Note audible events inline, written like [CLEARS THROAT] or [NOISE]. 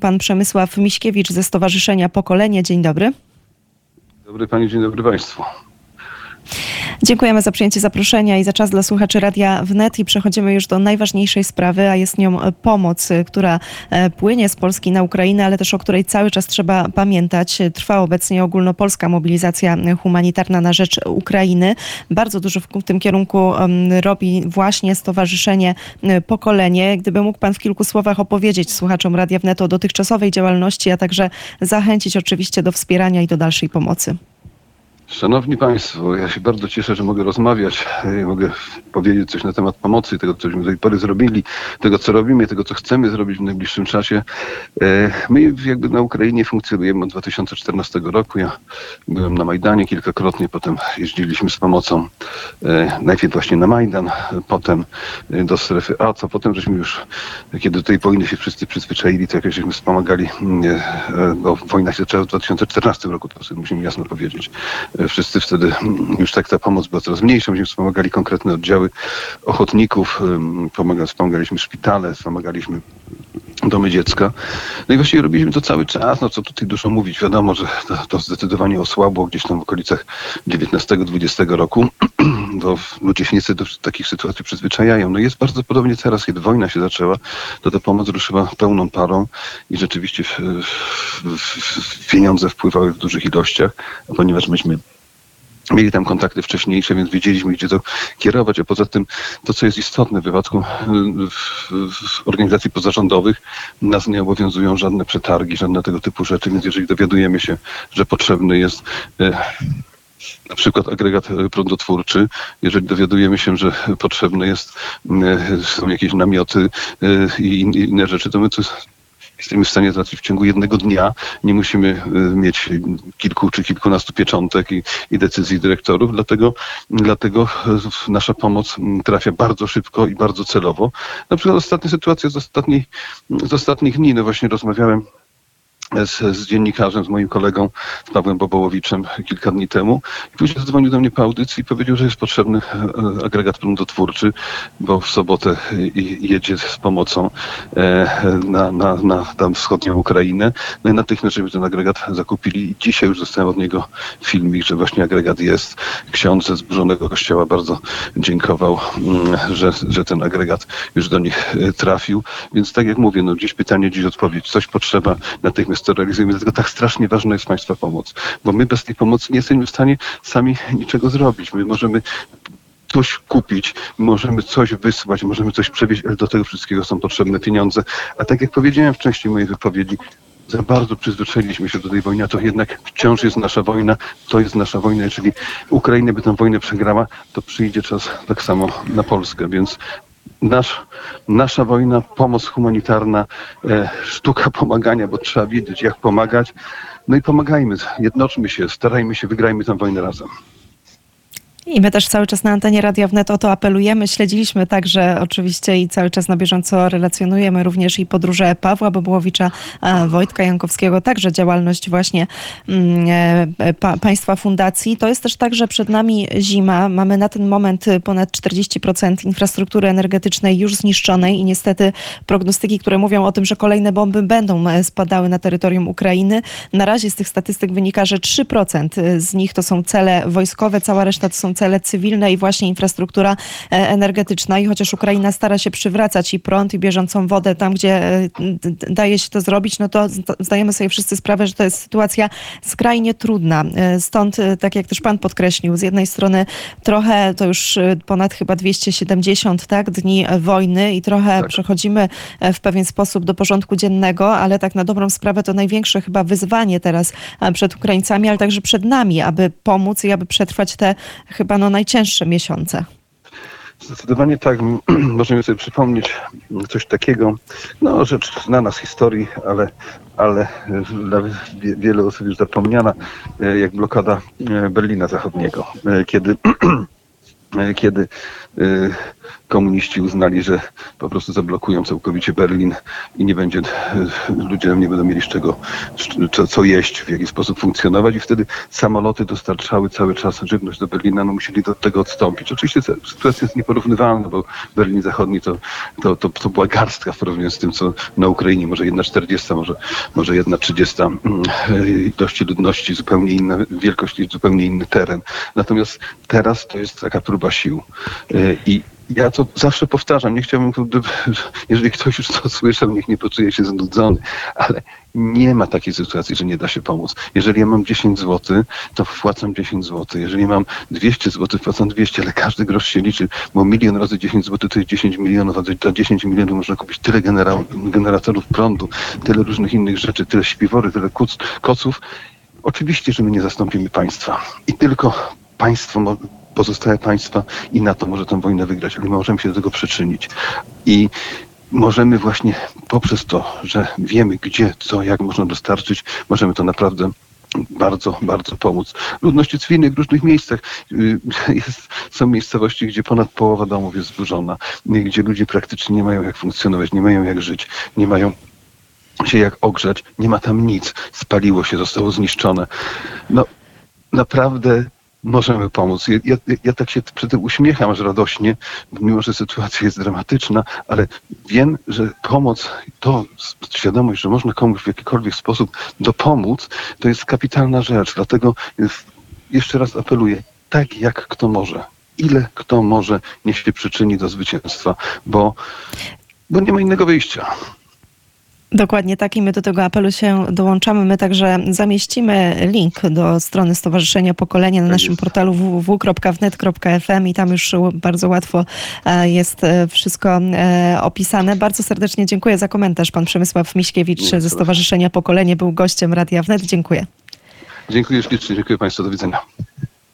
Pan Przemysław Miśkiewicz ze Stowarzyszenia Pokolenie. Dzień dobry. Dobry Pani, dzień dobry Państwu. Dziękujemy za przyjęcie zaproszenia i za czas dla słuchaczy Radia Wnet i przechodzimy już do najważniejszej sprawy, a jest nią pomoc, która e, płynie z Polski na Ukrainę, ale też o której cały czas trzeba pamiętać. Trwa obecnie ogólnopolska mobilizacja humanitarna na rzecz Ukrainy. Bardzo dużo w tym kierunku robi właśnie Stowarzyszenie e, Pokolenie. Gdyby mógł Pan w kilku słowach opowiedzieć słuchaczom Radia Wnet o dotychczasowej działalności, a także zachęcić oczywiście do wspierania i do dalszej pomocy. Szanowni Państwo, ja się bardzo cieszę, że mogę rozmawiać, e, mogę powiedzieć coś na temat pomocy, tego, cośmy do tej pory zrobili, tego, co robimy, tego, co chcemy zrobić w najbliższym czasie. E, My jakby na Ukrainie funkcjonujemy od 2014 roku. Ja byłem na Majdanie kilkakrotnie, potem jeździliśmy z pomocą e, najpierw właśnie na Majdan, potem do strefy A, co potem żeśmy już, kiedy do tej wojny się wszyscy przyzwyczaili, to jakoś żeśmy wspomagali, mm, e, bo wojna się zaczęła w 2014 roku, to musimy jasno powiedzieć. Wszyscy wtedy mm, już tak ta pomoc była coraz mniejsza, myśmy wspomagali konkretne oddziały ochotników, wspomagaliśmy szpitale, wspomagaliśmy domy dziecka. No i właściwie robiliśmy to cały czas, no co tutaj dużo mówić. Wiadomo, że to, to zdecydowanie osłabło gdzieś tam w okolicach 19-20 roku, [CLEARS THROAT] bo ludzie się niestety do takich sytuacji przyzwyczajają. No jest bardzo podobnie teraz, kiedy wojna się zaczęła, to ta pomoc ruszyła pełną parą i rzeczywiście w, w, w pieniądze wpływały w dużych ilościach, ponieważ myśmy Mieli tam kontakty wcześniejsze, więc wiedzieliśmy, gdzie to kierować. A poza tym, to co jest istotne w wypadku y, organizacji pozarządowych, nas nie obowiązują żadne przetargi, żadne tego typu rzeczy, więc jeżeli dowiadujemy się, że potrzebny jest y, na przykład agregat prądotwórczy, jeżeli dowiadujemy się, że potrzebne jest, y, są jakieś namioty y, i in- inne rzeczy, to my to jesteśmy w stanie załatwić w ciągu jednego dnia. Nie musimy y, mieć kilku czy kilkunastu pieczątek i, i decyzji dyrektorów, dlatego, dlatego nasza pomoc trafia bardzo szybko i bardzo celowo. Na przykład ostatnia sytuacja z, ostatniej, z ostatnich dni, no właśnie rozmawiałem z, z dziennikarzem, z moim kolegą, z Pawłem Bobołowiczem kilka dni temu. I później zadzwonił do mnie po audycji i powiedział, że jest potrzebny e, agregat prądotwórczy, bo w sobotę jedzie z pomocą e, na, na, na tam wschodnią Ukrainę. No i natychmiast, żeby ten agregat zakupili. I dzisiaj już dostałem od niego filmik, że właśnie agregat jest. Ksiądz ze zburzonego kościoła bardzo dziękował, mm, że, że ten agregat już do nich e, trafił. Więc tak jak mówię, no dziś pytanie, dziś odpowiedź. Coś potrzeba, natychmiast to realizujemy. Dlatego tak strasznie ważna jest Państwa pomoc. Bo my bez tej pomocy nie jesteśmy w stanie sami niczego zrobić. My możemy coś kupić, możemy coś wysłać, możemy coś przewieźć, ale do tego wszystkiego są potrzebne pieniądze. A tak jak powiedziałem w części mojej wypowiedzi, za bardzo przyzwyczailiśmy się do tej wojny, a to jednak wciąż jest nasza wojna, to jest nasza wojna. Jeżeli Ukraina by tę wojnę przegrała, to przyjdzie czas tak samo na Polskę, więc nasz, nasza wojna, pomoc humanitarna, e, sztuka pomagania, bo trzeba wiedzieć, jak pomagać. No i pomagajmy, jednoczmy się, starajmy się, wygrajmy tę wojnę razem. I my też cały czas na antenie Radia Wnet o to apelujemy. Śledziliśmy także oczywiście i cały czas na bieżąco relacjonujemy również i podróże Pawła Bobołowicza, e, Wojtka Jankowskiego, także działalność właśnie mm, e, pa, państwa fundacji. To jest też tak, że przed nami zima. Mamy na ten moment ponad 40% infrastruktury energetycznej już zniszczonej i niestety prognostyki, które mówią o tym, że kolejne bomby będą e, spadały na terytorium Ukrainy. Na razie z tych statystyk wynika, że 3% z nich to są cele wojskowe, cała reszta to są cele cywilne i właśnie infrastruktura e, energetyczna. I chociaż Ukraina stara się przywracać i prąd, i bieżącą wodę tam, gdzie e, daje się to zrobić, no to zd- zdajemy sobie wszyscy sprawę, że to jest sytuacja skrajnie trudna. E, Stąd, tak jak też pan podkreślił, z jednej strony trochę, to już ponad chyba 270 tak, dni wojny i trochę Tak. przechodzimy w pewien sposób do porządku dziennego, ale tak na dobrą sprawę to największe chyba wyzwanie teraz przed Ukraińcami, ale także przed nami, aby pomóc i aby przetrwać te chyba no najcięższe miesiące. Zdecydowanie tak. [CLEARS THROAT] Możemy sobie przypomnieć coś takiego, no rzecz znana z historii, ale, ale dla wie- wielu osób już zapomniana, e, jak blokada e, Berlina Zachodniego, e, kiedy, [CLEARS THROAT] kiedy komuniści uznali, że po prostu zablokują całkowicie Berlin i nie będzie, ludzie nie będą mieli z czego, co, co jeść, w jaki sposób funkcjonować i wtedy samoloty dostarczały cały czas żywność do Berlina, no musieli do tego odstąpić. Oczywiście sytuacja jest nieporównywalna, bo Berlin Zachodni to, to, to, to była garstka w porównaniu z tym, co na Ukrainie, może jedna czterdziesta, może, może jedna trzydziesta mm, ilości ludności, zupełnie inna wielkość i zupełnie inny teren. Natomiast teraz to jest taka próba sił. I ja to zawsze powtarzam, nie chciałbym, [LAUGHS] jeżeli ktoś już to słyszał, niech nie poczuje się znudzony, ale nie ma takiej sytuacji, że nie da się pomóc. Jeżeli ja mam 10 zł, to wpłacam 10 zł. Jeżeli mam 200 zł, wpłacam 200, ale każdy grosz się liczy, bo milion razy 10 zł to jest 10 milionów, a za 10 milionów można kupić tyle generatorów prądu, tyle różnych innych rzeczy, tyle śpiwory, tyle koców. Oczywiście, że my nie zastąpimy państwa. I tylko państwo pozostałe państwa i NATO może tę wojnę wygrać, ale my możemy się do tego przyczynić. I możemy właśnie poprzez to, że wiemy gdzie, co, jak można dostarczyć, możemy to naprawdę bardzo, bardzo pomóc. Ludności cywilnej w różnych miejscach. Y, jest, są miejscowości, gdzie ponad połowa domów jest zburzona, gdzie ludzie praktycznie nie mają jak funkcjonować, nie mają jak żyć, nie mają się jak ogrzać, nie ma tam nic. Spaliło się, zostało zniszczone. No naprawdę możemy pomóc. Ja, ja, ja, tak się przy tym uśmiecham aż radośnie, mimo że sytuacja jest dramatyczna, ale wiem, że pomoc, to świadomość, że można komuś w jakikolwiek sposób dopomóc, to jest kapitalna rzecz. Dlatego jeszcze raz apeluję, tak jak kto może. Ile kto może, niech się przyczyni do zwycięstwa, bo, bo nie ma innego wyjścia. Dokładnie tak i my do tego apelu się dołączamy. My także zamieścimy link do strony Stowarzyszenia Pokolenia na tak naszym portalu www.wnet.fm i tam już bardzo łatwo e, jest e, wszystko e, opisane. Bardzo serdecznie dziękuję za komentarz. Pan Przemysław Miśkiewicz ze Stowarzyszenia Pokolenie był gościem Radia Wnet. Dziękuję. Dziękuję ślicznie, dziękuję Państwu, do widzenia.